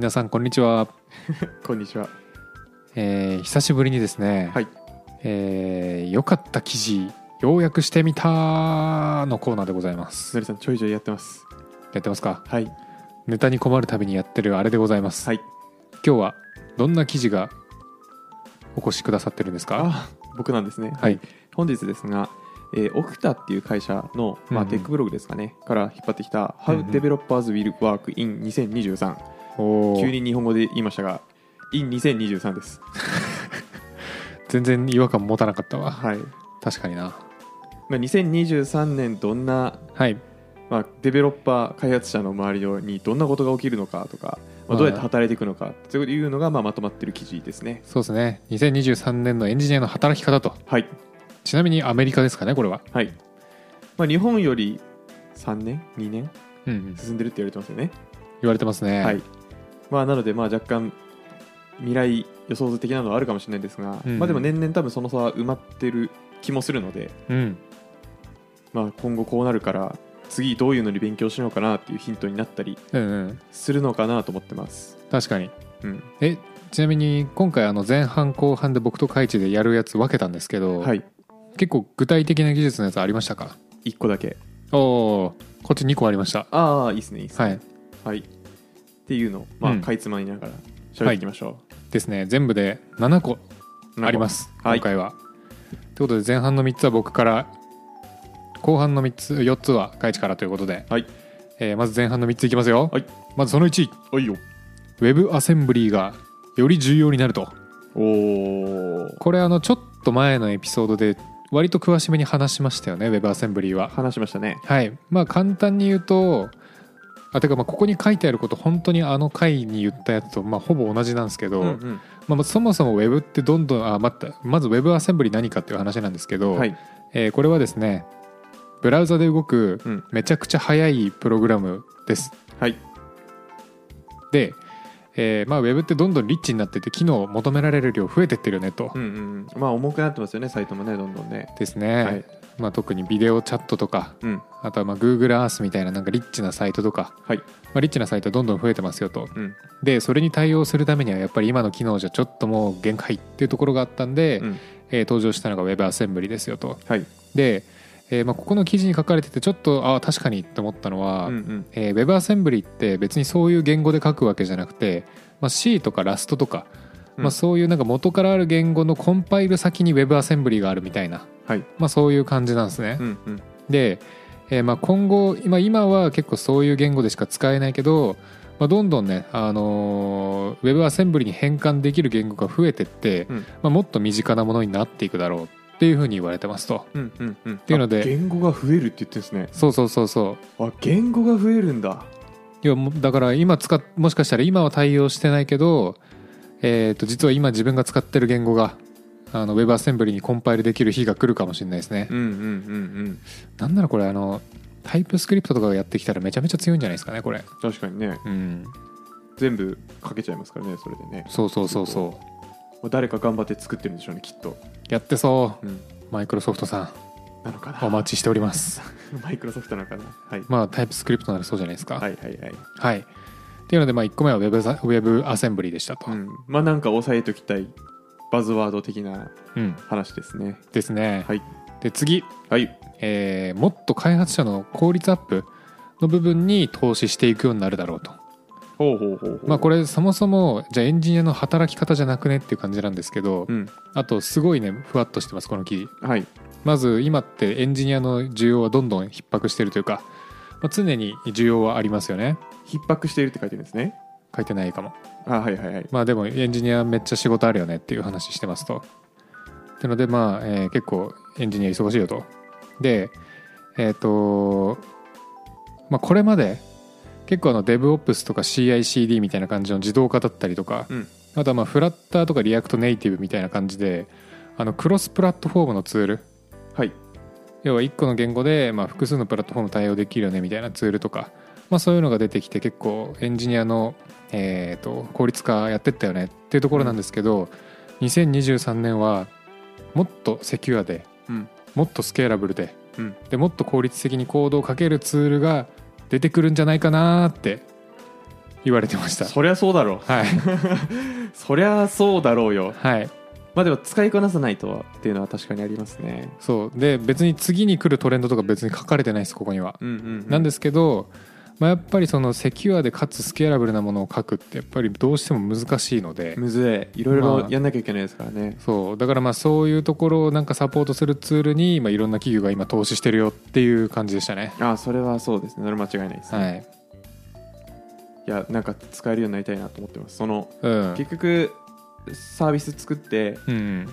皆さんこんにちは、こんにちは。えー久しぶりにですね、はい。えー良かった記事要約してみたのコーナーでございますのりさん、ちょいちょいやってます。やってますか？はい。ネタに困るたびにやってるあれでございます、はい。今日はどんな記事がお越しくださってるんですか？あ、僕なんですね。はい。本日ですが、えー、オクタっていう会社の、まあ、うんうんテックブログですかね、から引っ張ってきた、How Developers Will Work in 2023。急に日本語で言いましたが、in 2023です。全然違和感持たなかったわはい。確かになまあ、2023年どんな、はいまあ、デベロッパー開発者の周りにどんなことが起きるのかとか、まあ、どうやって働いていくのかというのが、まあ、まとまってる記事ですね。そうですね2023年のエンジニアの働き方とはい。ちなみにアメリカですかねこれははい。まあ、日本より3年 ?2 年うんうん進んでるって言われてますよね。言われてますねはい。まあ、なので、まあ、若干、未来予想図的なのはあるかもしれないんですが、うんまあ、でも年々多分その差は埋まってる気もするので、うんまあ、今後こうなるから、次どういうのに勉強しようかなっていうヒントになったりうんうんするのかなと思ってます。確かにうん。えちなみに今回あの前半後半で僕とカイチでやるやつ分けたんですけど、はい。結構具体的な技術のやつありましたか？1個だけ。おおこっち2個ありましたああ、いいですね、いいですね。はいはい。っていうのを、まあ、うん。かいつまみながら喋っていきましょですね。全部で7個う。あります。はい。今回は、ということで前半の3つは僕から後半の3つ4つはカイチからということで、はい。えーまず前半の3ついきますよ、はい。まずその1はいよ。ウェブアセンブリーがより重要になると。おー。これあのちょっと前のエピソードで割と詳しめに話しましたよねウェブアセンブリーは。話しましたね。はい。まあ簡単に言うとあてかまあここに書いてあること本当にあの回に言ったやつとまあほぼ同じなんですけど、うんうんまあまあ、そもそもウェブってどんどんあ待ったまずウェブアセンブリ何かっていう話なんですけど、はい。えーこれはですねブラウザで動くうんめちゃくちゃ速いプログラムですはい。で、えーまあ、ウェブってどんどんリッチになってて機能を求められる量増えてってるよねと、うんうんうん。まあ、重くなってますよね、サイトもね、どんどんね。ですね、はい。まあ、特にビデオチャットとかうん。あとはまあ Google Earth みたいななんかリッチなサイトとか、はい。まあ、リッチなサイトどんどん増えてますよとうん。でそれに対応するためにはやっぱり今の機能じゃちょっともう限界っていうところがあったんで、うん。えー登場したのが WebAssembly ですよとはい。で、えーまあ、ここの記事に書かれててちょっとああ確かにって思ったのは、うんうん。えー WebAssembly って別にそういう言語で書くわけじゃなくて、まあ、C とか Rust とか、うんまあ、そういうなんか元からある言語のコンパイル先に WebAssembly があるみたいな、はい。まあ、そういう感じなんですね。うんうん。で、えーまあ今後今今は結構そういう言語でしか使えないけど、まあ、どんどんね、あのー、WebAssembly に変換できる言語が増えてって、うんまあ、もっと身近なものになっていくだろうっていうふうに言われてますと。うんうんうん。ていうのであ言語が増えるって言ってるんですね。そうそうそうそうあ、言語が増えるんだ。いやだから今使っもしかしたら今は対応してないけど、えー、と実は今自分が使ってる言語があの WebAssembly にコンパイルできる日が来るかもしれないですねうんうんうんなんならこれあのタイプスクリプトとかがやってきたらめちゃめちゃ強いんじゃないですかねこれうん。確かにね。うん全部かけちゃいますからね、それでね。そうそうそうそう誰か頑張って作ってるんでしょうね、きっと。やってそううん。マイクロソフトさなのかな。んお待ちしております マイクロソフトなのかな。はい。まあタイプスクリプトならそうじゃないですかはいはいはい。はいっていうのでまあ1個目は Web, ウェブアセンブリでしたと、うん。まあ、なんか押さえときたいバズワード的なうん話ですね。ですね、はい。で次はい。えーもっと開発者の効率アップの部分に投資していくようになるだろうと、ほうほうほうほう。まあ、これそもそもじゃあエンジニアの働き方じゃなくねっていう感じなんですけど、うん。あとすごいねふわっとしてますこの記事はい。まず今ってエンジニアの需要はどんどん逼迫してるというか、まあ、常に需要はありますよね逼迫しているって書いてるんですね。書いてないかもあ、はいはいはい。まあでもエンジニアめっちゃ仕事あるよねっていう話してますとってのでまあ、えー結構エンジニア忙しいよとでえっ、とまあこれまで結構あの DevOps とか CICD みたいな感じの自動化だったりとか、うんあとはまあ Flutter とか React Native みたいな感じであのクロスプラットフォームのツールはい。要は1個の言語でまあ複数のプラットフォーム対応できるよねみたいなツールとか、まあ、そういうのが出てきて結構エンジニアの、えー、と効率化やってったよねっていうところなんですけど、2023年はもっとセキュアでうん。もっとスケーラブルでうん。でもっと効率的にコードをかけるツールが出てくるんじゃないかなーって言われてました。そりゃそうだろう。はい。そりゃそうだろうよ。はい。まあでも使いこなさないとっていうのは確かにありますね。そう。で別に次に来るトレンドとか別に書かれてないですここには、うんうん、なんですけど、まあ、やっぱりそのセキュアでかつスケーラブルなものを書くってやっぱりどうしても難しいので。むずい。いろいまあ。ろやんなきゃいけないですからね、そう。だからまあそういうところをなんかサポートするツールに、まあ、いろんな企業が今投資してるよっていう感じでしたね。ああそれはそうですね。それ間違いないですね、はい。い、やなんか使えるようになりたいなと思ってます。そのうん。結局サービス作ってうんうん。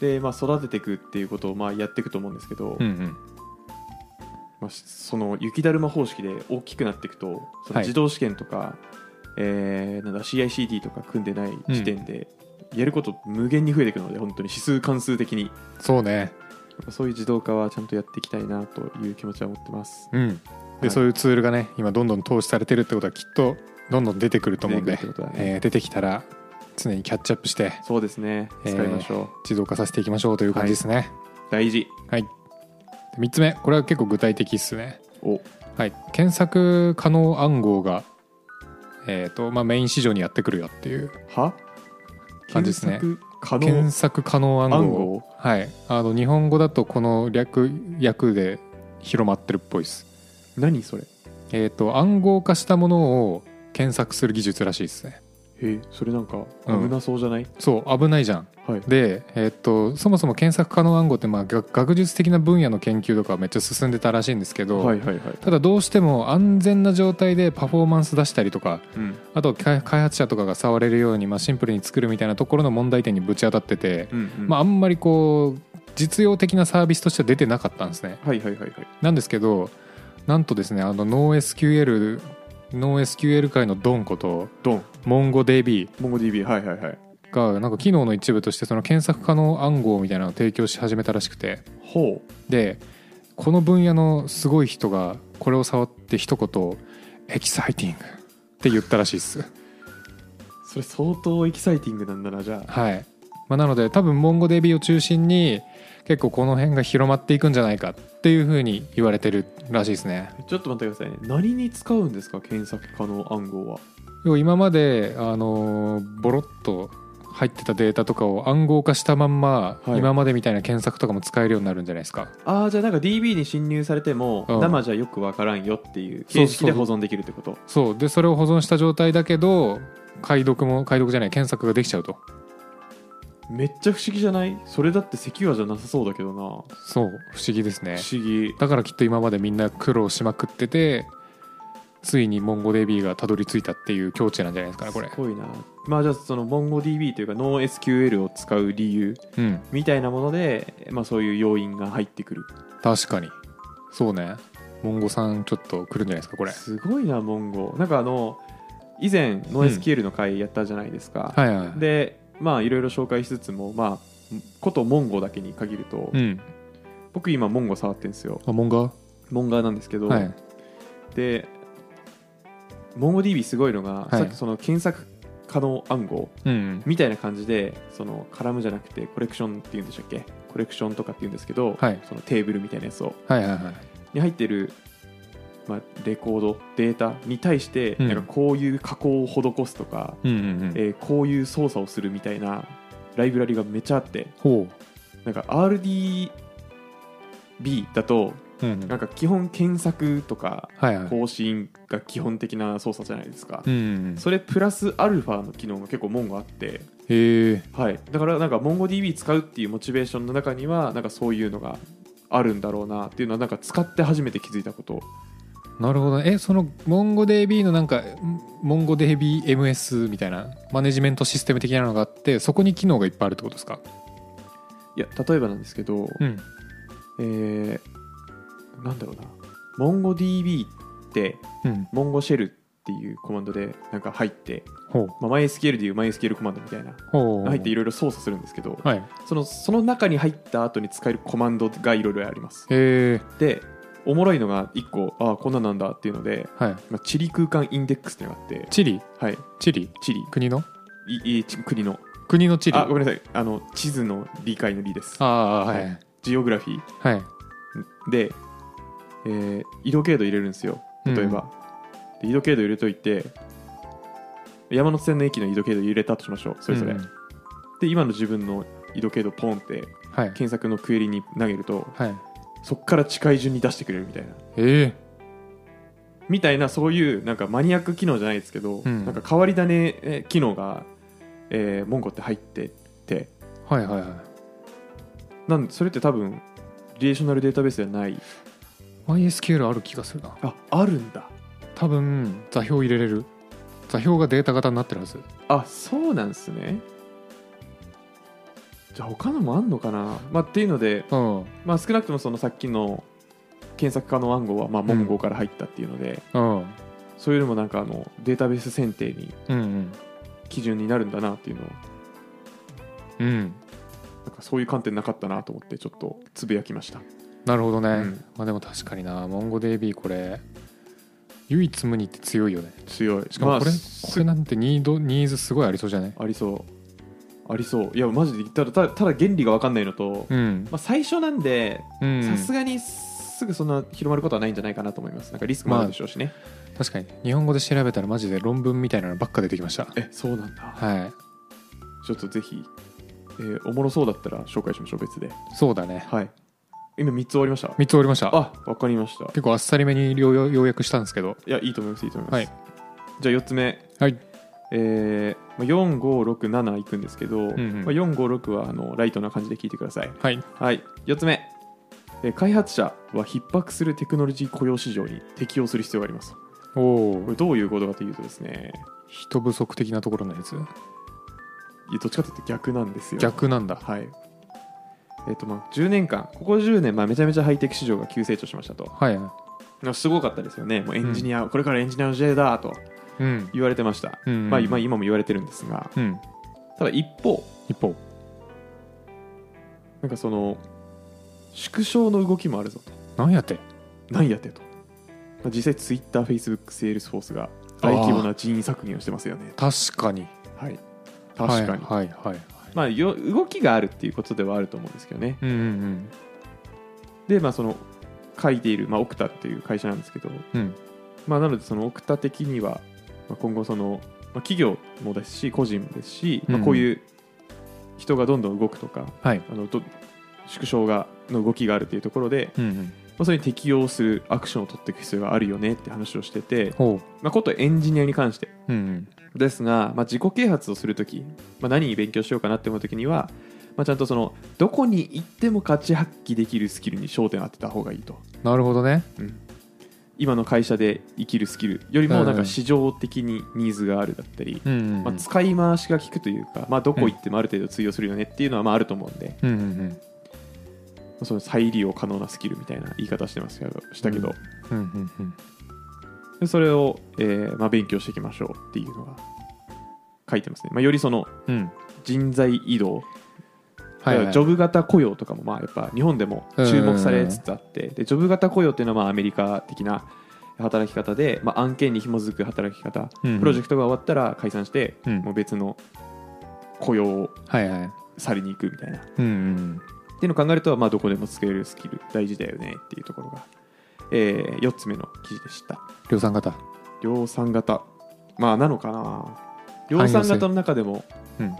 で、まあ、育てていくっていうことをまあやっていくと思うんですけど、うんうんまあ、その雪だるま方式で大きくなっていくとそのはい。自動試験とか、えーなんだ CICD とか組んでない時点で、やること無限に増えていくので本当に指数関数的に。やそうね。そういう自動化はちゃんとやっていきたいなという気持ちは持ってます。うん。はい。でそういうツールがね今どんどん投資されてるってことはきっとどんどん出てくると思うんでね。えー出てきたら常にキャッチアップしてそうですね。使いましょう、自動化させていきましょうという感じですね、大事。はい、で3つ目これは結構具体的ですね。お。はい。検索可能暗号がえーとまあ、メイン市場にやってくるよっていうは？感じですね。検索可能？暗号。暗号？はい。あの日本語だとこの略訳で広まってるっぽいです。何それ？えっ、と暗号化したものを検索する技術らしいですねえそれなんかうん。危なそうじゃない、そう危ないじゃん。はい。で、えっとそもそも検索可能暗号って、まあ、学学術的な分野の研究とかはめっちゃ進んでたらしいんですけど、はいはいはい、ただどうしても安全な状態でパフォーマンス出したりとかうん。あと開開発者とかが触れるように、まあ、シンプルに作るみたいなところの問題点にぶち当たってて、うんうん。まあ、あんまりこう実用的なサービスとしては出てなかったんですね。はいはいはいはい。なんですけどなんとですねあの NoSQL NoSQL 界のドンことドン MongoDB MongoDB はいはいはい。がなんか機能の一部としてその検索可能暗号みたいなのを提供し始めたらしくて。ほでこの分野のすごい人がこれを触って一言「エキサイティング」って言ったらしいです。うそれ相当エキサイティングなんだなじゃあ。はい、まあ、なので多分 MongoDB を中心に結構この辺が広まっていくんじゃないか。っていうふうに言われてるらしいですね。ちょっと待ってくださいね。何に使うんですか検索可能暗号は要は今まであのーボロッと入ってたデータとかを暗号化したまんま、はい。今までみたいな検索とかも使えるようになるんじゃないですか。ああじゃあなんか DB に侵入されても、うん。生じゃよくわからんよっていう形式で保存できるってこと？そう。でそれを保存した状態だけど解読も解読じゃない検索ができちゃうと。めっちゃ不思議じゃない？それだってセキュアじゃなさそうだけどな。そう。不思議ですね。不思議。だからきっと今までみんな苦労しまくっててついに MongoDB がたどり着いたっていう境地なんじゃないですかねこれ。すごいな。まあじゃあその MongoDB というか NoSQL を使う理由うんみたいなもので、まあ、そういう要因が入ってくる。確かに。そうね。モンゴさんちょっと来るんじゃないですかこれ。すごいなモンゴ。なんかあの以前 NoSQL の回やったじゃないですか、はいはいでまあいろいろ紹介しつつもまあことモンゴだけに限ると、うん。僕今モンゴ触ってるんですよ。あモンガ？モンガーなんですけど、はい。で MongoDB すごいのが、はい。さっきその検索可能暗号みたいな感じでそのカラムじゃなくてコレクションっていうんでしたっけ？コレクションとかっていうんですけど、はい。そのテーブルみたいなやつを。はいはいはい。に入ってる、まあ、レコードデータに対して、うん。なんかこういう加工を施すとか、うんえーこういう操作をするみたいなライブラリがめっちゃあって。ほなんか RDB だとううんうん。なんか基本検索とかはいはい。更新が基本的な操作じゃないですか、うんうんそれプラスアルファの機能が結構モンゴあって、へえはい、だからなんか MongoDB 使うっていうモチベーションの中にはなんかそういうのがあるんだろうなっていうのはなんか使って初めて気づいたこと。なるほど。ねえその MongoDB のなんか MongoDBMS みたいなマネジメントシステム的なのがあってそこに機能がいっぱいあるってことですか？いや例えばなんですけど、うん。えーなんだろうな。MongoDB ってうん。MongoShell っていうコマンドでなんか入って、ほう。まあ、MySQL でいう MySQL コマンドみたいな入っていろいろ操作するんですけどはい。そのその中に入った後に使えるコマンドがいろいろあります。でおもろいのが1個ああこんなんなんだっていうので、はい。まあ、地理空間インデックスっていうのがあってチリ？はい。チリ？地理国の？いいち国の。国の地理あごめんなさい。あの地図の理解の理です。ああははいい。ジオグラフィー。はい。で、えー緯度経度入れるんですよ。例えば、で緯度経度入れといて山手線の駅の緯度経度入れたとしましょうそれぞれ、うんで今の自分の緯度経度ポンってはい。検索のクエリに投げるとはい。そっから近い順に出してくれるみたいな。えみたいなそういうなんかマニアック機能じゃないですけど、うん。なんか変わり種え機能が、えーモンゴって入ってて。えはいはいはい。なんそれって多分リレーショナルデータベースではない MySQL ある気がするなああるんだ。多分座標入れれる。座標がデータ型になってるはず。あそうなんですね。じゃあ他のもあんのかな、まあ、っていうので、うん。まあ、少なくともそのさっきの検索可能暗号はまあモンゴから入ったっていうので、うん。そういうのもなんかあのデータベース選定に基準になるんだなっていうのを。うん。なんかそういう観点なかったなと思ってちょっとつぶやきましたなるほどね、うん。まあでも確かにな。MongoDB これ唯一無二って強いよね。強い。しかもこれ、まあこれなんてニードニーズすごいありそうじゃない？ありそう。ありそう。いやマジでただただただ原理が分かんないのと、うん。まあ、最初なんでうん。さすがにすぐそんな広まることはないんじゃないかなと思います。なんかリスクもあるでしょうしね、確かに。日本語で調べたらマジで論文みたいなのばっか出てきました。えそうなんだ。はい。ちょっとぜひ、えーおもろそうだったら紹介しましょう別で。そうだね。はい今3つ終わりました。3つ終わりました。あわかりました。結構あっさりめに要要約したんですけど。いやいいと思いますいいと思います、はい。じゃあ4つ目。はい。えーまあ4567いくんですけど、んうん。まあ、456はあのライトな感じで聞いてください。はい。はい。4つ目、えー開発者は逼迫するテクノロジー雇用市場に適応する必要があります。おおこれどういうことかというとですね。人不足的なところのやつ？いやどっちかというと逆なんですよ。逆なんだ。はいえっ、とまあ10年間ここ10年、まあ、めちゃめちゃハイテク市場が急成長しましたと。はい。すごかったですよね。もうエンジニア、これからエンジニアの時代だとうん。言われてました、うんうんまあ、今今も言われてるんですが。うん。ただ一方。一方。なんかその縮小の動きもあるぞと。なんやって？なんやってと、まあ、実際ツイッターフェイスブックセー。ルスフォースが大規模な人員削減をしてますよね。確かに。はい。確かに、はいはいはいまあよ動きがあるっていうことではあると思うんですけどね。うんうんでまあその書いている、まあ、オクタっていう会社なんですけど、うん。まあ、なのでそのオクタ的には、まあ、今後その、まあ、企業もですし個人もですし、まあ、うんこういう人がどんどん動くとか、はい。あのど縮小がの動きがあるというところで、うんうんまあ、それに適応するアクションを取っていく必要があるよねって話をしてて、ほまあ、ことエンジニアに関して。ううん。ですが、まあ、自己啓発をするとき、まあ、何に勉強しようかなって思うときには、まあ、ちゃんとそのどこに行っても価値発揮できるスキルに焦点を当てた方がいいと。なるほどね。今の会社で生きるスキルよりもなん。うんか市場的にニーズがあるだったり、うんうんうん。まあ、使い回しが効くというか、まあ、どこ行ってもある程度通用するよねっていうのはまああると思うんで、うんうんうん。まあその再利用可能なスキルみたいな言い方してますけどしたけど、うんうんうん。でそれを、えーまあ、勉強していきましょうっていうのが書いてますね、まあ、よりそのうん。人材移動、はいはい。ジョブ型雇用とかもまあやっぱ日本でも注目されつつあって。でジョブ型雇用っていうのはまあアメリカ的な働き方で、まあ、案件に紐づく働き方、うんうん。プロジェクトが終わったら解散して、うん。もう別の雇用をはいはい。去りに行くみたいな。っうんうんていうのを考えると、まあ、どこでも使えるスキル大事だよねっていうところが、え4つ目の記事でした。量産型。量産型。まあなのかな。量産型の中でも、うん。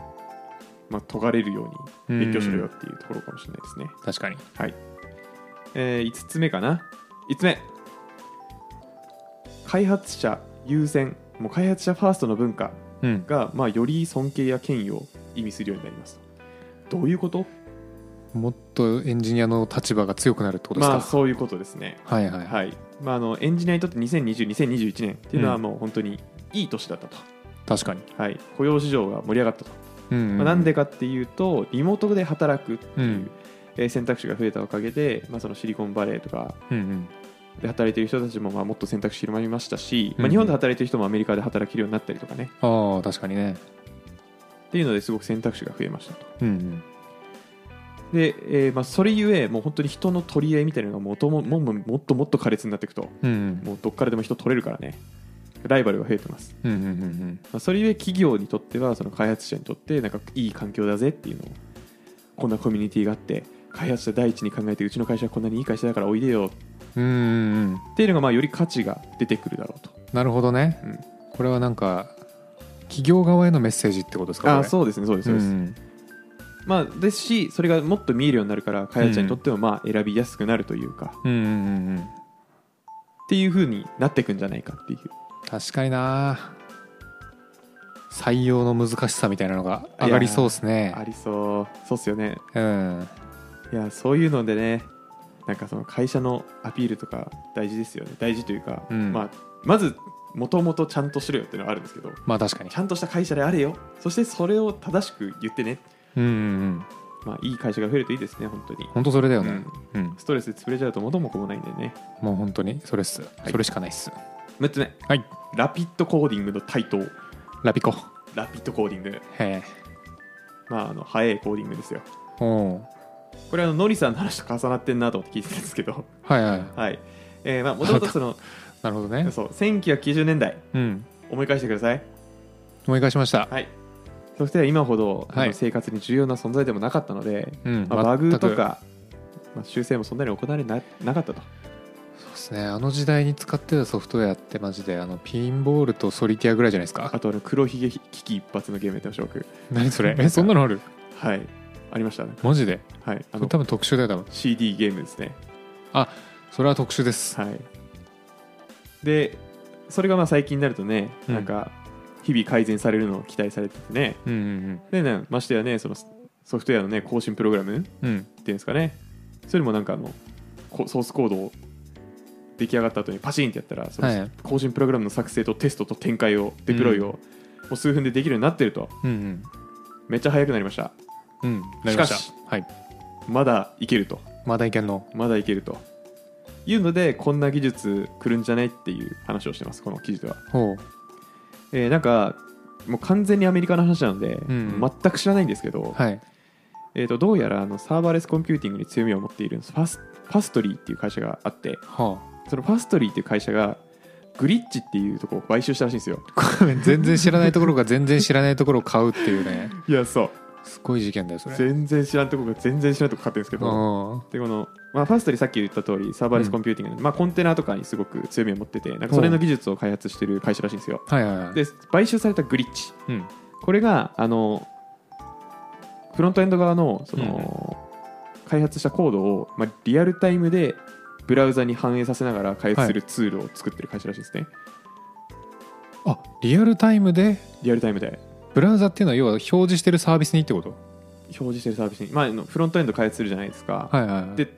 まあ、解かれるように勉強しろよっていうところかもしれないですね、確かに。はい、え5つ目かな。5つ目。開発者優先。もう開発者ファーストの文化うん。が、まあ、より尊敬や権威を意味するようになりますどういうこと？もっとエンジニアの立場が強くなるってことですか、まあそういうことですね。はいはい。はい、まあ、あのエンジニアにとって2020、2021年っていうのはうん。もう本当にいい年だったと、確かに、はい、雇用市場が盛り上がったと、うんうんまあ、なんでかっていうとリモートで働くっていう、選択肢が増えたおかげで、まあ、そのシリコンバレーとかうんうん。で働いている人たちもまあもっと選択肢広まりましたし、まあ、うん日本で働いている人もアメリカで働けるようになったりとかね。ああ確かにね。っていうのですごく選択肢が増えましたと。うんうんで、えーまあ、それゆえもう本当に人の取り合いみたいなのがもとももももっともっと苛烈になっていくと。うんうん。もうどっからでも人取れるからね。ライバルが増えてます、うんうんうんまあ、それゆえ企業にとってはその開発者にとってなんかいい環境だぜっていうのをこんなコミュニティがあって開発者第一に考えてうちの会社はこんなにいい会社だからおいでよ。うんうんうん。っていうのがまあより価値が出てくるだろうと、なるほどね、うん。これはなんか企業側へのメッセージってことですかあそうですねそうですそうです、んまあですしそれがもっと見えるようになるから開発者にとってもまあ選びやすくなるというか、うんうんうん。うんっていう風になっていくんじゃないかっていう。確かにな。採用の難しさみたいなのが上がりそうですね。ありそう。そうっすよね。うん。いやそういうのでねなんかその会社のアピールとか大事ですよね。大事というか、うん。まあ、まずもともとちゃんとしろよっていうのはあるんですけどまあ確かに。ちゃんとした会社であれよ。そしてそれを正しく言ってね、うんうんうん。まあ、いい会社が増えるといいですね本当に。本当それだよね。うん、ストレスで潰れちゃうと元も子もないんでね。もう本当にそれっす、い。それしかないっす。6つ目。はい。ラピッドコーディングの台頭。ラピコ。ラピッドコーディング。へえ。まああの早いコーディングですよ。おおこれあのノリさんの話と重なってんなと思って聞いてたんですけど。はいはい。はい。えーまあもともとその なるほどね。そう1990年代。うん。思い返してください。思い返しました。はいソフトウェア今ほど、はい。生活に重要な存在でもなかったので、うんまあ、バグとか、まあ、修正もそんなに行われななかったと。そうですね。あの時代に使ってたソフトウェアってマジであのピンボールとソリティアぐらいじゃないですか？あとあの黒ひげ危機一髪のゲームやってましょう僕。何それ？えそんなのある？はい。ありましたね。マジで？はい。あの多分特殊だよ多分。CD ゲームですね。それは特殊です。はい。でそれがまあ最近になるとね、うん。なんか日々改善されるのを期待されててね。うんうんでねましてやねそのソフトウェアのね更新プログラムってうん。うんいうんですかね。それもなんかあのこソースコードを出来上がった後にパチンってやったらそのはい。更新プログラムの作成とテストと展開をデプロイをもう数分でできるようになってると。うんうん。めっちゃ速くなりました。うん。なりまししかたはい。まだいけると。まだいけんの？まだいけると。いうのでこんな技術来るんじゃないっていう話をしてますこの記事では、ほうえーなんかもう完全にアメリカの話なので、ん全く知らないんですけど、はい。えー、とどうやらあのサーバーレスコンピューティングに強みを持っているファスファストリーっていう会社があってはそのファストリーっていう会社がグリッチっていうところを買収したらしいんですよ。全然知らないところが全然知らないところを買うっていうね。いやそうすごい事件だよそれ。全然知らんところが全然知らんとこ買ってるんですけど。あでこの、まあ、ファストリーさっき言った通りサーバーレスコンピューティングで、まあ、コンテナとかにすごく強みを持っててなんかそれの技術を開発してる会社らしいんですよ。はいはいはい。で買収されたグリッチ。うん。これがあのフロントエンド側のその、開発したコードを、まあ、リアルタイムでブラウザに反映させながら開発するツールを作ってる会社らしいですね、あリアルタイムで？リアルタイムでブラウザっていうのは要は表示してるサービスにってこと？表示してるサービスに、まあフロントエンド開発するじゃないですか、はいはいはい。で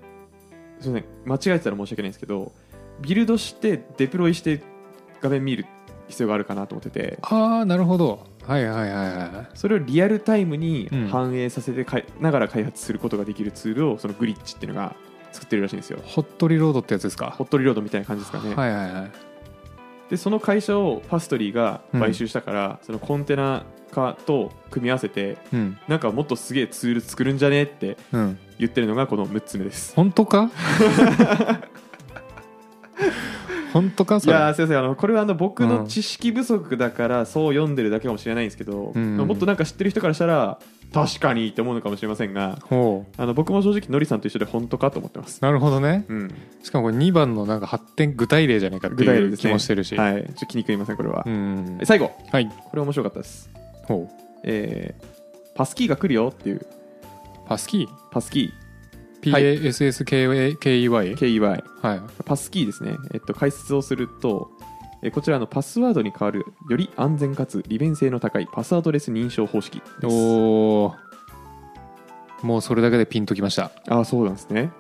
すいません間違えてたら申し訳ないんですけどビルドしてデプロイして画面見る必要があるかなと思ってて。ああなるほど。はいはいはいはいそれをリアルタイムにうん反映させてかいながら開発することができるツールをそのグリッチっていうのが作ってるらしいんですよ。ホットリロードってやつですか？ホットリロードみたいな感じですかね、はいはいはいでその会社をファストリーが買収したから、そのコンテナ化と組み合わせてうん。なんかもっとすげえツール作るんじゃねってうん。言ってるのがこの6つ目です。本当か？本当か？いそれ。やーすいませんあのこれはあの僕うん。の知識不足だからそう読んでるだけかもしれないんですけど、うん。もっとなんか知ってる人からしたら確かにって思うのかもしれませんがほう。あの僕も正直のりさんと一緒で本当かと思ってます、なるほどね。うん、しかもこれ2番のなんか発展具体例じゃないかっていう気具体例ですね。もしてるし、はい。ちょっと気に食いませんこれは、うん。最後。はい。これ面白かったです。ほう。えーパスキーが来るよっていう。パスキパスキー。はい。PASSKEY ー KEY はい。パスキーですね、えっと、解説をすると、えーこちらのパスワードに代わるより安全かつ利便性の高いパスワードレス認証方式です。おおもうそれだけでピンときました。ああそうなんですね。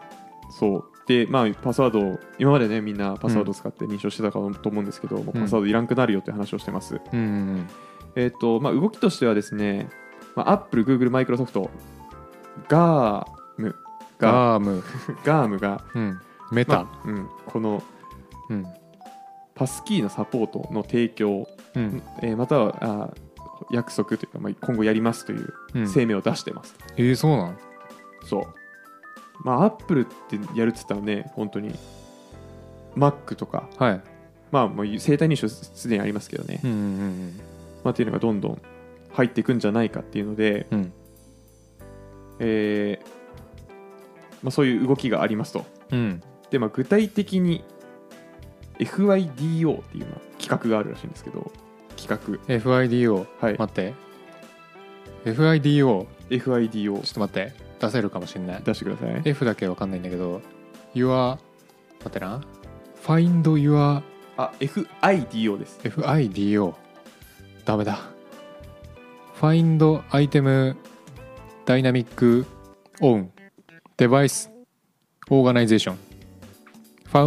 そう。でまあパスワードを今までねみんなパスワードを使って認証してたかと思うんですけど、もうパスワードいらんくなるよって話をしてます、うんうんえっとまあ動きとしてはですね、まあ、アップル、グーグル、マイクロソフトガームがガーム、ガームが、うん、メタ、まあうん、このうんパスキーのサポートの提供うん。えーまたはあー約束というか、まあ、今後やりますといううん、声明を出してます、えー、そうなんそう。まあアップルってやるって言ったらね本当に Mac とかはい。まあもう生体認証すでにありますけどね、うんうんまあ、っていうのがどんどん入っていくんじゃないかっていうので、うんうん。えーまあ、そういう動きがありますと。うん。で、まあ、具体的に FYDO っていうまあ企画があるらしいんですけど企 FIDO 画はい待って FIDO FID をちょっと待って出せるかもしれない出してください F だけわかんないんだけど Your 待ってな Find your あ FIDO です FIDO ダメだ Find item dynamic on device organization Found international device organization フ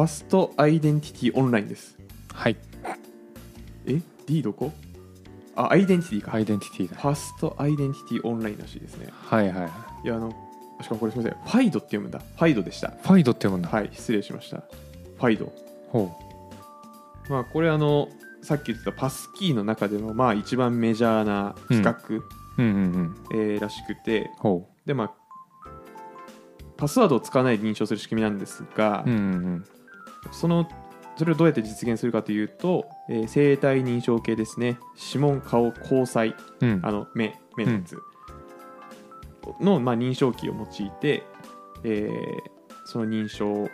ァストアイデンティティオンラインです。はい。え？D どこ？あアイデンティティか、アイデンティティだ。ファストアイデンティティオンラインらしいですね。はいはいはい。いやあのしかもこれすみません。ファイドって読むんだ。ファイドでした。ファイドって読むんだ、はい失礼しました。ファイド。ほまあこれあのさっき言ってたパスキーの中でのまあ一番メジャーな企画、ううんうんうん。えーらしくて。ほでまあパスワードを使わないで認証する仕組みなんですが、ううんうんそのそれをどうやって実現するかというと、えー生体認証系ですね。指紋顔交際うん。うんあの目目のやつ。の、まあ、認証機を用いて、えーその認証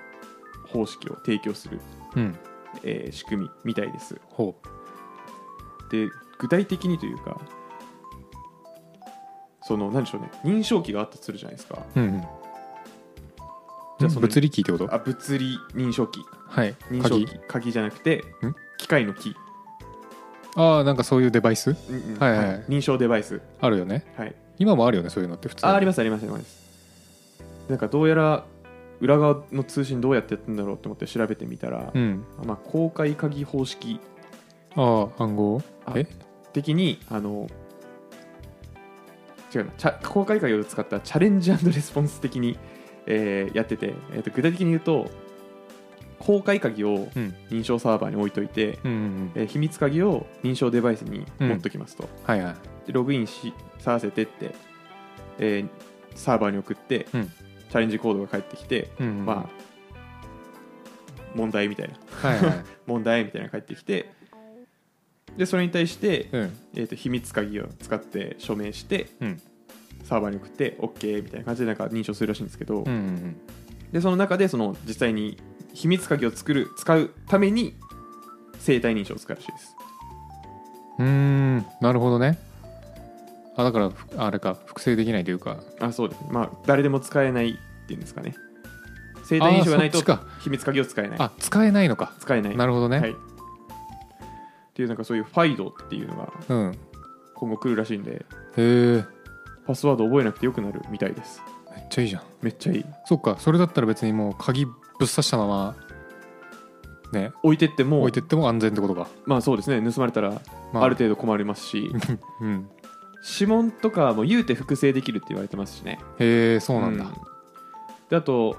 方式を提供する、うん。えー仕組みみたいです。ほで具体的にというかその何でしょうね。認証機があったとするじゃないですか。ううんうんじゃあその物理キーってこと？あ物理認証機はい。認証鍵？機鍵じゃなくてん？機械の機、ああなんかそういうデバイス？うんうん。はいはい認証デバイス、あるよね。はい、今もあるよねそういうのって普通に。あありますありますあります。なんかどうやら裏側の通信どうやってやってんだろうって思って調べてみたら、うん。まあ、公開鍵方式。ああ暗号？あえ？的にあの違うな。チャ公開鍵を使ったチャレンジレスポンス的に、えーやってて、えーと具体的に言うと公開鍵をうん。認証サーバーに置いといて、うんうんうん。えー秘密鍵を認証デバイスに持っときますと、はいはい。でログインしさせてって、えーサーバーに送って、うん。チャレンジコードが返ってきて、うんうんまあ問題みたいな。はいはい。問題みたいなのが返ってきてでそれに対して、うん。えー、と秘密鍵を使って署名してうんサーバーに送って OK みたいな感じでなんか認証するらしいんですけど、うんうんでその中でその実際に秘密鍵を作る使うために生体認証を使うらしいです。うんうーんなるほどね。あだからふあれか複製できないというか。あそうですね。まあ誰でも使えないっていうんですかね。生体認証がないとあーそっちか。秘密鍵を使えない。あ使えないのか。使えない。なるほどね、はい。っていうなんかそういうファイドっていうのがうん。今後来るらしいんで。へえパスワード覚えなくてよくなるみたいです。めっちゃいいじゃん。めっちゃいい。そっかそれだったら別にもう鍵ぶっ刺したままね。置いてっても置いてっても安全ってことか、まあそうですね。盗まれたらまあ。る程度困りますし。うん。指紋とかも言うて複製できるって言われてますしね。へえそうなんだ、であと、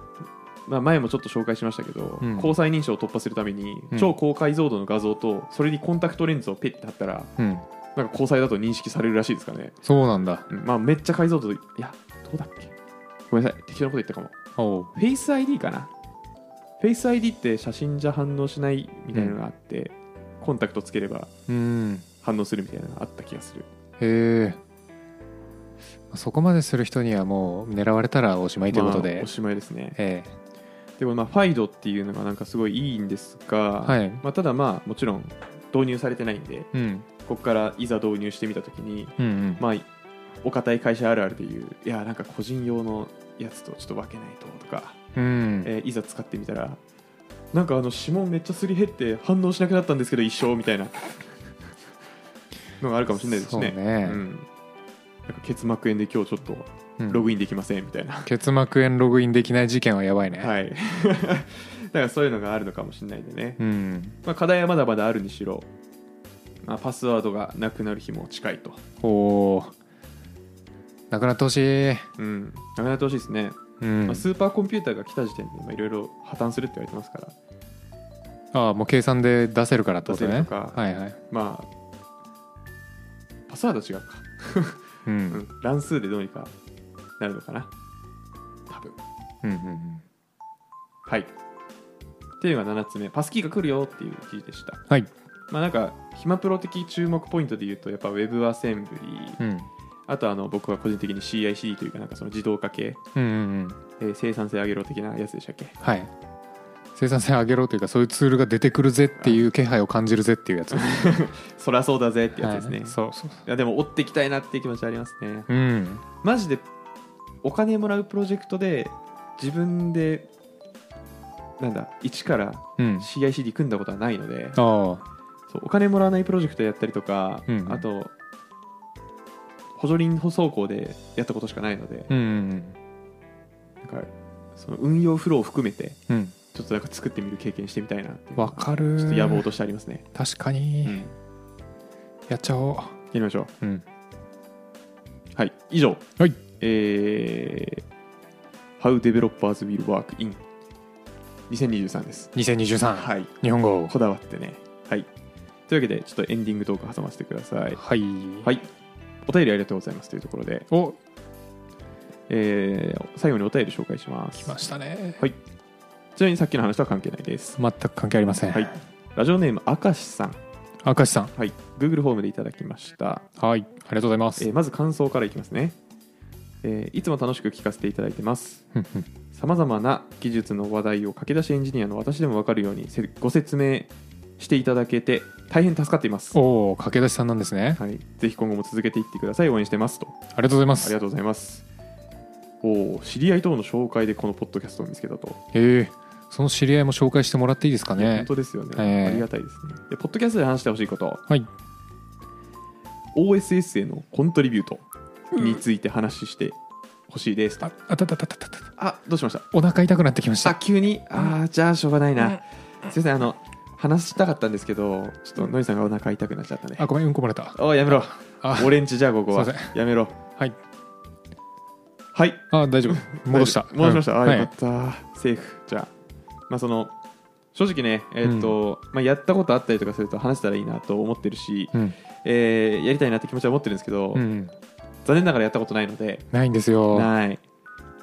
まあ、前もちょっと紹介しましたけど、うん。交際認証を突破するために、うん。超高解像度の画像とそれにコンタクトレンズをペッて貼ったらうんなんか交際だと認識されるらしいですからね、そうなんだ。うん。まあめっちゃ解像度いやどうだっけ？ごめんなさい。適当なこと言ったかも。おう。フェイス ID かな？フェイス ID って写真じゃ反応しないみたいなのがあって、コンタクトつければうん。反応するみたいなのがあった気がする。へえ。そこまでする人にはもう狙われたらおしまいということで、まあおしまいですね。えでもまあファイドっていうのがなんかすごいいいんですが、はいまあ、ただまあもちろん導入されてないんでえ。うんここからいざ導入してみたときにうんうん。まあお堅い会社あるあるでいういやなんか個人用のやつとちょっと分けないととか、うん。えーいざ使ってみたらなんかあの指紋めっちゃすり減って反応しなくなったんですけど一生みたいな のがあるかもしれないですね。そうね。ん、なんか結膜炎で今日ちょっとうん。ログインできませんみたいな、結膜炎ログインできない事件はやばいね、はい。だからそういうのがあるのかもしれないんでね、うん。まあ、課題はまだまだあるにしろ、まあ、パスワードがなくなる日も近いと、おおなくなってほしい、うん、なくなってほしいですね、うん。まあ、スーパーコンピューターが来た時点でまあいろいろ破綻するって言われてますから。ああもう計算で出せるからってことね。出せるとか。はいはい、まあパスワードは違うか、うん。ううん。ん、乱数でどうにかなるのかな。多分。うんうんはいってい。うのが7つ目。パスキーが来るよっていう記事でした。はいまあなんかヒマプロ的注目ポイントで言うとやっぱ Web アセンブリー、うん。あとあの僕は個人的に CICD というかなんかその自動化系、うんうんうん。えー生産性上げろ的なやつでしたっけ？はい。生産性上げろというかそういうツールが出てくるぜっていう気配を感じるぜっていうやつ。そりゃそうだぜってやつですね、はい。い、そうそう。やでも追っていきたいなっていう気持ちありますね。うん。マジでお金もらうプロジェクトで自分でなんだ一からうん。CICD 組んだことはないのでああそうお金もらわないプロジェクトやったりとか、うんあと補助輪舗走行でやったことしかないので、うんうんなんかその運用フローを含めてうん。うんちょっとなんか作ってみる経験してみたいなっていうわかる。ちょっと野望としてありますね、確かうん。に、やっちゃおう。やりましょう。うん。はい以上。はい。えー、How Developers Will Work in 2023です。2023、はい。日本語。こだわってね。はいというわけでちょっとエンディングトーク挟ませてください。はい。はい。お便りありがとうございますというところで、お。えー最後にお便り紹介します。来ましたね。ちなみにさっきの話とは関係ないです。全く関係ありません。はい。ラジオネーム明石さん。明石さん。はい。Google フォームでいただきました、はい。ありがとうございます。えーまず感想からいきますね、えーいつも楽しく聞かせていただいてます。ふんふん。さまざまな技術の話題を駆け出しエンジニアの私でも分かるようにせご説明していただけて大変助かっています、おお駆け出しさんなんですね。はい、ぜひ今後も続けていってください。応援してますと。ありがとうございます。ありがとうございます。おお知り合い等の紹介でこのポッドキャストを見つけたと、えーその知り合いも紹介してもらっていいですかね。本当ですよね、えー。ありがたいですね。でポッドキャストで話してほしいこと。はい。OSS へのコントリビュートについて話してほしいです。と、ああたたたたたたあどうしましたお腹痛くなってきましたあ急にああじゃあしょうがないな、すいませんあの話したかったんですけどちょっとノイさんがお腹痛くなっちゃったね。あごめんうんこ漏れた。おいやめろ。あ。オレンジじゃあここは。やめろ。はい。はい。あ大丈夫。戻した。戻しました、あよかった、セーフ。じゃあ。まあその正直ねえーっと、まあ、やったことあったりとかすると話せたらいいなと思ってるし、うん。えーやりたいなって気持ちは持ってるんですけど、うん。残念ながらやったことないので。ないんですよ。ない。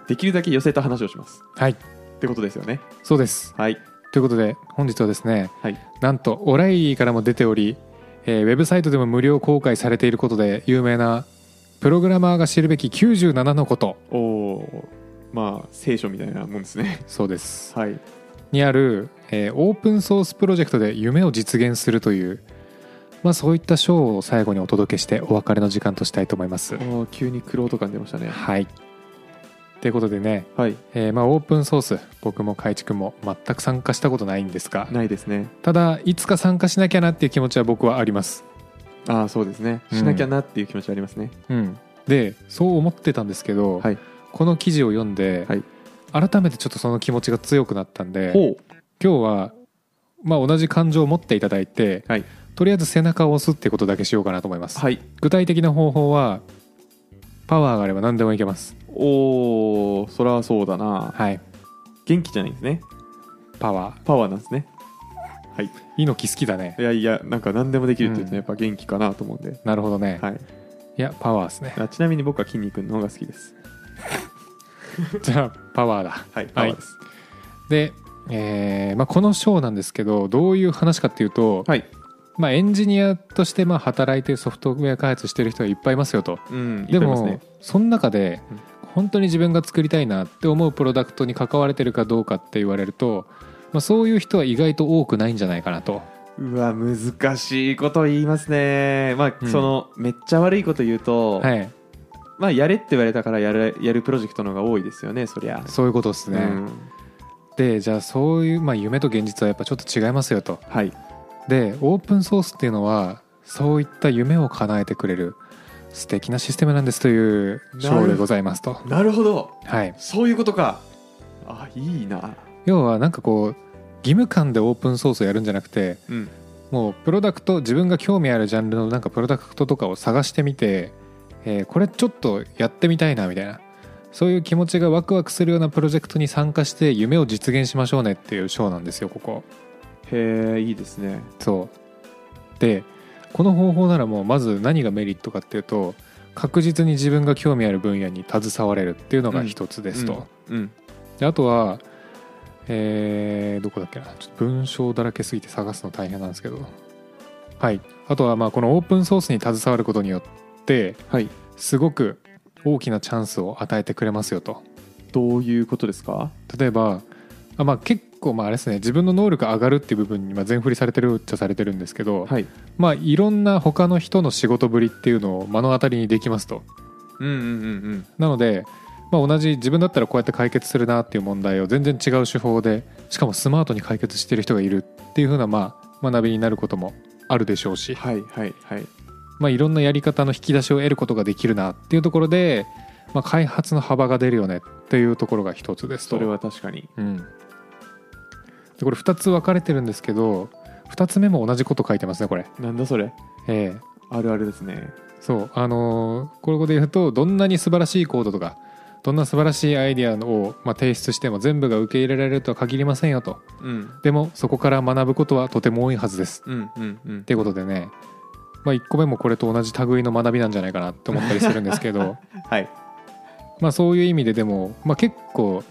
できるだけ寄せた話をします。はい。ってことですよね。そうです。はいということで本日はですねはい。なんとオライリーからも出ており、えーウェブサイトでも無料公開されていることで有名なプログラマーが知るべき97のこと。おまあ聖書みたいなもんですね。そうです。はい。にある、えーオープンソースプロジェクトで夢を実現するという、まあ、そういった章を最後にお届けしてお別れの時間としたいと思います。急にクロート感出ましたね。はいということでね、はい。えーまあ、オープンソース僕も海地君も全く参加したことないんですがないですね。ただいつか参加しなきゃなっていう気持ちは僕はあります。ああそうですね。うん。しなきゃなっていう気持ちはありますね、うん。でそう思ってたんですけど、はい。この記事を読んで、はい。改めてちょっとその気持ちが強くなったんでほう。今日は、まあ、同じ感情を持っていただいて、はい。とりあえず背中を押すってことだけしようかなと思います、はい。具体的な方法はパワーがあれば何でもいけます。おおそりゃそうだな。はい。元気じゃないんですね。パワパワーなんですね。はい。ー猪木好きだね。いやいやなんか何でもできるって言うとうん。やっぱ元気かなと思うんで、なるほどね、はい。い、やパワーですね。あちなみに僕は筋肉の方が好きです。じゃあパワーだ。はいパワーです。で、えーまあ、この章なんですけどどういう話かっていうと、はい、まあ、エンジニアとしてまあ働いてソフトウェア開発してる人がいっぱいいますよと。うんでも、ねその中でうん。本当に自分が作りたいなって思うプロダクトに関われてるかどうかって言われると、まあ、そういう人は意外と多くないんじゃないかなと。うわ難しいこと言いますね。まあ、うん。そのめっちゃ悪いこと言うと、はい。まあやれって言われたからやるやるプロジェクトの方が多いですよねそりゃ。そういうことですね、うん。でじゃあそういう、まあ、夢と現実はやっぱちょっと違いますよと。はいでオープンソースっていうのはそういった夢を叶えてくれる素敵なシステムなんですという章でございますと。なるほど。はい。そういうことか。あいいな。要はなんかこう義務感でオープンソースをやるんじゃなくてうん。もうプロダクト自分が興味あるジャンルのなんかプロダクトとかを探してみて、えーこれちょっとやってみたいなみたいなそういう気持ちがワクワクするようなプロジェクトに参加して夢を実現しましょうねっていう章なんですよここへえいいですね。そう。でこの方法ならもうまず何がメリットかっていうと確実に自分が興味ある分野に携われるっていうのが一つですと、うん。であとはえーどこだっけな。ちょっと文章だらけすぎて探すの大変なんですけど。はい。あとはまあこのオープンソースに携わることによってはい。すごく大きなチャンスを与えてくれますよと。どういうことですか？例えばあまあ結構まああれですね自分の能力上がるっていう部分にまあ全振りされてるっちゃされてるんですけど、はい。まあいろんな他の人の仕事ぶりっていうのを目の当たりにできますと。うんうんうんなので、まあ、同じ自分だったらこうやって解決するなっていう問題を全然違う手法でしかもスマートに解決してる人がいるっていう風なまあ学びになることもあるでしょうし、はいはいはい。まあ、いろんなやり方の引き出しを得ることができるなっていうところで、まあ、開発の幅が出るよねっていうところが一つですと。それは確かに。うん、でこれ2つ分かれてるんですけど2つ目も同じこと書いてますねこれ。なんだそれ？ええ。あるあるですね。そう。あのーこれで言うとどんなに素晴らしいコードとかどんな素晴らしいアイデアを、まあ、提出しても全部が受け入れられるとは限りませんよと。うん。でもそこから学ぶことはとても多いはずです。うんうんうん。っていうことでね、まあ、1個目もこれと同じ類の学びなんじゃないかなって思ったりするんですけど。はい。まあそういう意味ででも、まあ、結構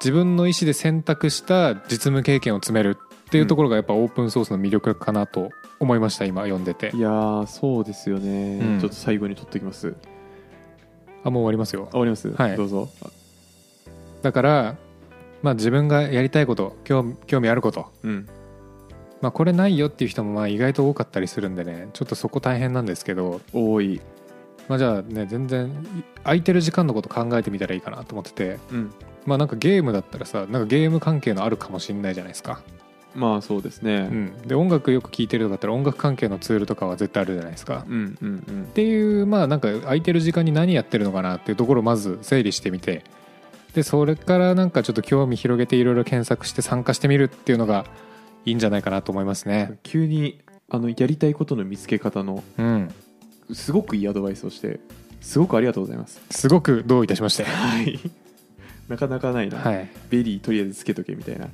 自分の意思で選択した実務経験を詰めるっていうところがやっぱオープンソースの魅力かなと思いました今読んでて。いやーそうですよね、うん。ちょっと最後に取っておきます。あもう終わりますよ。あ終わります、はい。どうぞ。だから、まあ、自分がやりたいこと興味興味あること、うん。まあ、これないよっていう人もまあ意外と多かったりするんでねちょっとそこ大変なんですけど、多い。まあ、じゃあね全然空いてる時間のこと考えてみたらいいかなと思ってて。うんまあなんかゲームだったらさなんかゲーム関係のあるかもしれないじゃないですか、まあそうですね。うん、で音楽よく聴いてるとかだったら音楽関係のツールとかは絶対あるじゃないですか。うんうんうん。っていうまあなんか空いてる時間に何やってるのかなっていうところをまず整理してみて。でそれからなんかちょっと興味広げていろいろ検索して参加してみるっていうのがいいんじゃないかなと思いますね。急にあのやりたいことの見つけ方のうん。すごくいいアドバイスをしてすごくありがとうございます。すごくどういたしまして。はいなかなかないな、はい。 very とりあえずつけとけみたいな。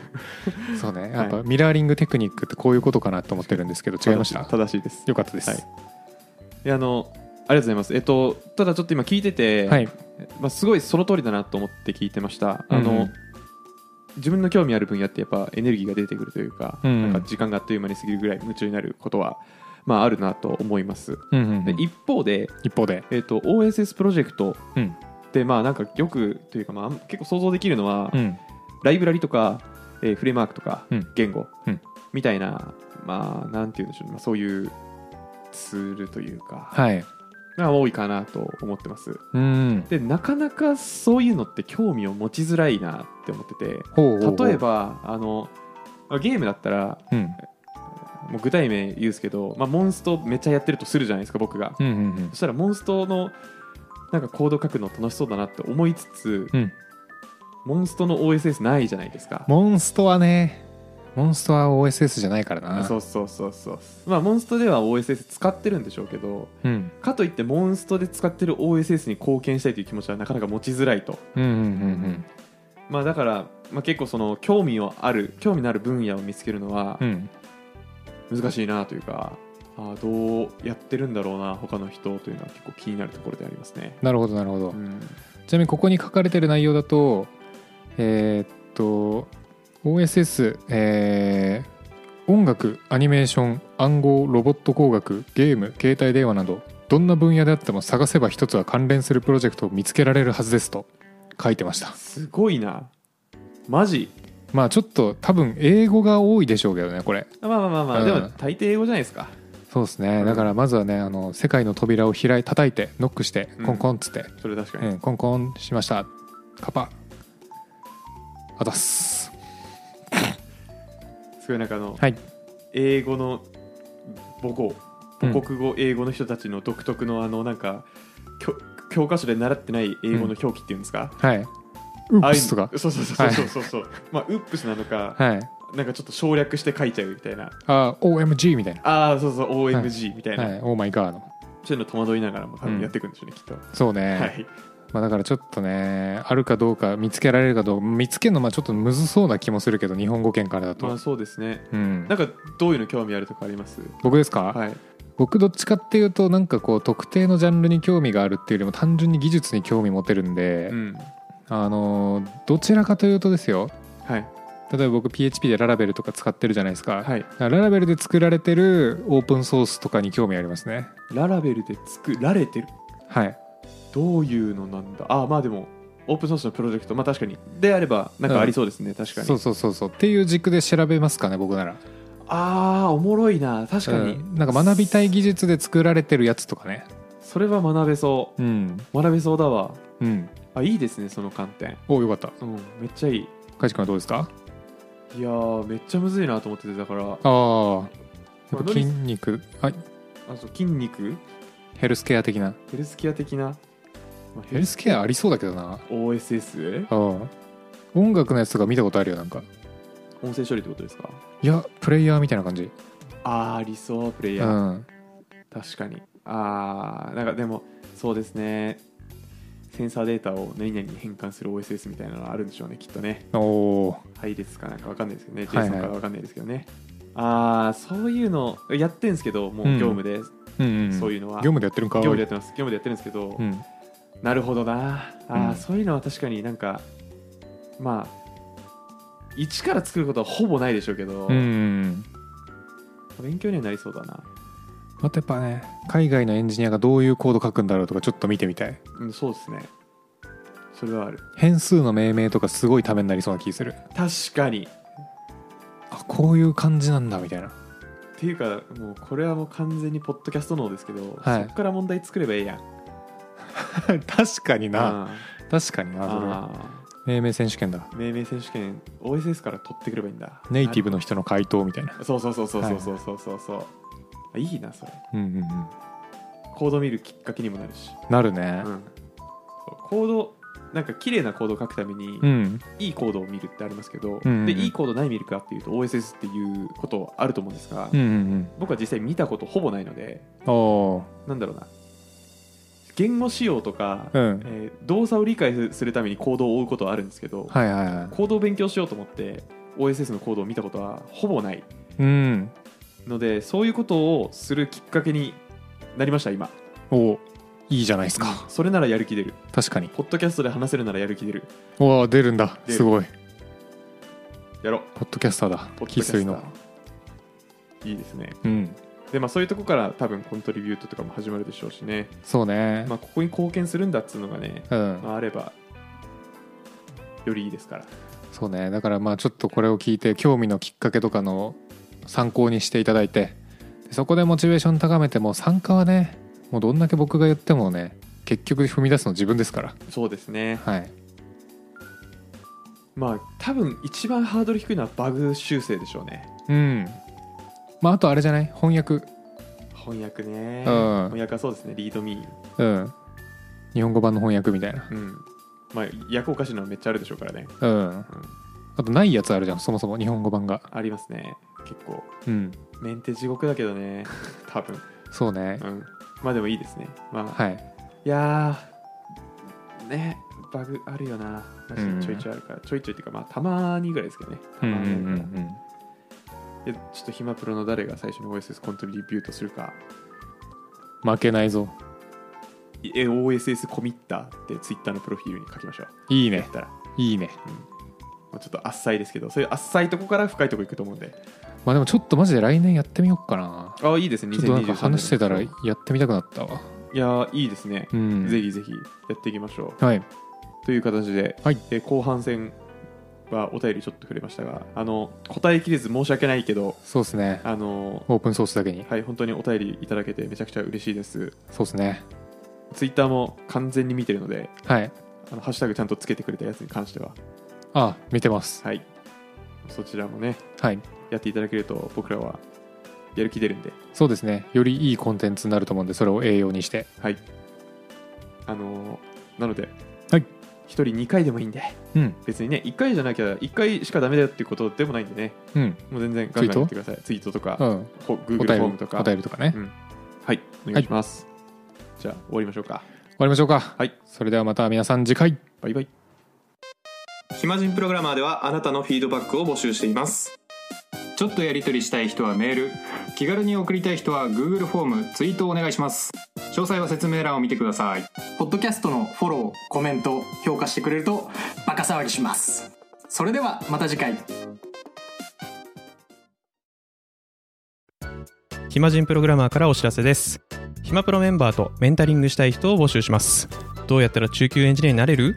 そうね。やっぱミラーリングテクニックってこういうことかなと思ってるんですけど違いました？正しいです。よかったです。はい。あのありがとうございます。えっとただちょっと今聞いてて、はい。まあ、すごいその通りだなと思って聞いてました。あの、うん。うん自分の興味ある分野ってやっぱエネルギーが出てくるというか,、うんうん。なんか時間があっという間に過ぎるぐらい夢中になることは、まあ、あるなと思います、うんうんうん。で一方で、一方で。えっと OSS プロジェクトうんってまあなんかよくというか、まあ、結構想像できるのは、うん。ライブラリとか、えーフレームワークとか、うん。言語、うん。みたいなまあなんて言うんでしょうね、まあ、そういうツールというか、はい。が多いかなと思ってます。うん。でなかなかそういうのって興味を持ちづらいなって思ってて例えばあのまあゲームだったらうん。もう具体名言うんですけど、まあ、モンストめっちゃやってるとするじゃないですか僕が、うんうん。そしたらモンストのなんかコード書くの楽しそうだなって思いつつ、うん。モンストの OSS ないじゃないですか。モンストはねモンストは OSS じゃないからな。そうそうそうそう。まあモンストでは OSS 使ってるんでしょうけどうん。かといってモンストで使ってる OSS に貢献したいという気持ちはなかなか持ちづらいと。まあだから、まあ、結構その興味をある興味のある分野を見つけるのは難しいなというか、あーどうやってるんだろうな他の人というのは結構気になるところでありますね、なるほどなるほど、うん、ちなみにここに書かれてる内容だとえーっと OSS、えー音楽アニメーション暗号ロボット工学ゲーム携帯電話などどんな分野であっても探せば一つは関連するプロジェクトを見つけられるはずですと書いてました。すごいな。マジ？まあちょっと多分英語が多いでしょうけどねこれ。あまあまあまあまあ、うん。でも大抵英語じゃないですかそうですね、うん。だからまずはねあの世界の扉を開い叩いてノックしてうん。コンコンっつって、それ確かに、うんコンコンしました。カパ。あたす。すごいなんかあの、はい。英語の母語。うん。母国語英語の人たちの独特のあのなんか教教科書で習ってない英語の表記っていうんですか、はい。ウップスとか？そうそうそうそうそう。そう、まあウップスなのか、はいなんかちょっと省略して書いちゃうみたいな。あ OMG みたいな。ああそうそう OMG みたいな、はい、オーマイガーの。そういうの戸惑いながらも多分やっていくんでしょうね、きっと。そうね、はい。まあ、だからちょっとねあるかどうか見つけられるかどうか見つけるのまあちょっとむずそうな気もするけど日本語圏からだと、まあそうですね。うん。なんかどういうの興味あるとかあります？僕ですか、はい。僕どっちかっていうとなんかこう特定のジャンルに興味があるっていうよりも単純に技術に興味持てるんで、うん。あのどちらかというとですよはい例えば僕 PHP でララベルとか使ってるじゃないですか、はい。ララベルで作られてるオープンソースとかに興味ありますね。ララベルで作られてる？はい。どういうのなんだ？ああまあでもオープンソースのプロジェクト。まあ確かに。であればなんかありそうですね、確かに。そうそうそうそう。っていう軸で調べますかね僕なら。あーおもろいな。確かに、うん。なんか学びたい技術で作られてるやつとかね。それは学べそう。ん。う学べそうだわ。うん。あいいですねその観点。およかった。うん。めっちゃいい。かいちくんはどうですか？いやーめっちゃむずいなと思っててだから。ああやっぱまあ筋肉？ああそう筋肉？ヘルスケア的な？ヘルスケア的な、まあヘルスケア。ありそうだけどな。OSS うん音楽のやつとか見たことあるよなんか。音声処理ってことですか？いやプレイヤーみたいな感じ。あーありそうプレイヤうー、ん。確かに。あーなんかでもそうですねセンサーデータを何々に変換する OSS みたいなのがあるんでしょうねきっとね。おお配列かなんかわかんないですけどね。JSON かわかんないですけどね、ああそういうのやってんですけどもう業務で、うんうんそういうのは。業務でやってるんか業務でやってます。業務でやってるんですけど、うん。なるほどな。あー、うん。そういうのは確かになんかまあ一から作ることはほぼないでしょうけど、勉強にはなりそうだな、あとやっぱね海外のエンジニアがどういうコード書くんだろうとかちょっと見てみたい。うん、そうですね。それはある。変数の命名とかすごいためになりそうな気する。確かに。あこういう感じなんだみたいな。っていうかもうこれはもう完全にポッドキャスト脳ですけど、はい。そっから問題作ればいいやん。確かにな。あ確かになそれは。あ命名選手権だ。ー命名選手権 OSS から取ってくればいいんだ。ネイティブの人の回答みたいな。そうそうそうそうそうそうそう。そうそうあいいなそれ。うんうんうん。コード見るきっかけにもなるし、なるね。うん、コードなんか綺麗なコードを書くために、うん。いいコードを見るってありますけど、うんうんうん。でいいコード何見るかっていうと OSS っていうことあると思うんですが、うんうん僕は実際見たことほぼないのでうんおー。なんだろうな。言語仕様とか、うん。えー動作を理解するためにコードを追うことはあるんですけど、はいはいはい。コードを勉強しようと思って OSS のコードを見たことはほぼない。うんのでそういうことをするきっかけになりました今。おいいじゃないですか。それならやる気出る。確かに。ポッドキャストで話せるならやる気出る。おお出るんだ。出る。すごい。やろう。ポッドキャスターだ。ポッドキャスター。の。いいですね。うん。でまあそういうとこから多分コントリビュートとかも始まるでしょうしね、そうね。まあ、ここに貢献するんだっつうのがね、うん。まあ、あればよりいいですから。そうね。だからまあちょっとこれを聞いて興味のきっかけとかの参考にしていただいてでそこでモチベーション高めても参加はねもうどんだけ僕が言ってもね結局踏み出すの自分ですから。そうですね。はい。まあ多分一番ハードル低いのはバグ修正でしょうね。うん。まああとあれじゃない？翻訳。翻訳ね、うん。翻訳はそうですね。リードミーうん。日本語版の翻訳みたいな。うん。まあ訳おかしいのはめっちゃあるでしょうからね、うん。あとないやつあるじゃんそもそも日本語版が。ありますね結構。うん。メンテ地獄だけどね 多分。そうね。うん。まあでもいいですね。まあ、はい。いやーねバグあるよな。マジちょいちょいあるから、ちょいちょいっていうかまあたまにぐらいですけどね。たうんうんうまにあるからん。でちょっと暇プロの誰が最初に OSS コントリビュートするか。うん負けないぞ。いえ OSS コミッターってツイッターのプロフィールに書きましょう。いいね。やったら、いいね。まあ、ちょっと浅いですけどそういう浅いとこから深いとこ行くと思うんでまあでもちょっとマジで来年やってみようかな。ああいいですね。ちょっとなんか2023話してたらいやってみたくなったわ。やーいいですね、うん。ぜひぜひやっていきましょう。はい。という形で、はい。えー後半戦はお便りちょっと触れましたがあの答えきれず申し訳ないけどそうですね。あのオープンソースだけに。はい本当にお便りいただけてめちゃくちゃ嬉しいです。そうですね。ツイッターも完全に見てるのではいあのハッシュタグちゃんとつけてくれたやつに関してはあ見てますはいそちらもねはい。やっていただけると僕らはやる気出るんで。そうですね。よりいいコンテンツになると思うんでそれを栄養にして。はい。あのーなのではい。1人2回でもいいんでうん。別にね1回じゃなきゃ1回しかダメだよっていうことでもないんでね。うん。もう全然ガンガンやってください。ツイートとか、うん。Google 便フォームりとか。お便りとかね。うん。はい。お願いします、じゃあ終わりましょうか。終わりましょうか。はい。それではまた皆さん次回。バイバイ暇人プログラマーではあなたのフィードバックを募集しています。ちょっとやり取りしたい人はメール。気軽に送りたい人は Google フォームツイートをお願いします。詳細は説明欄を見てください。ポッドキャストのフォロー、コメント、評価してくれるとバカ騒ぎします。それではまた次回。暇人プログラマーからお知らせです。暇プロメンバーとメンタリングしたい人を募集します。どうやったら中級エンジニアになれる？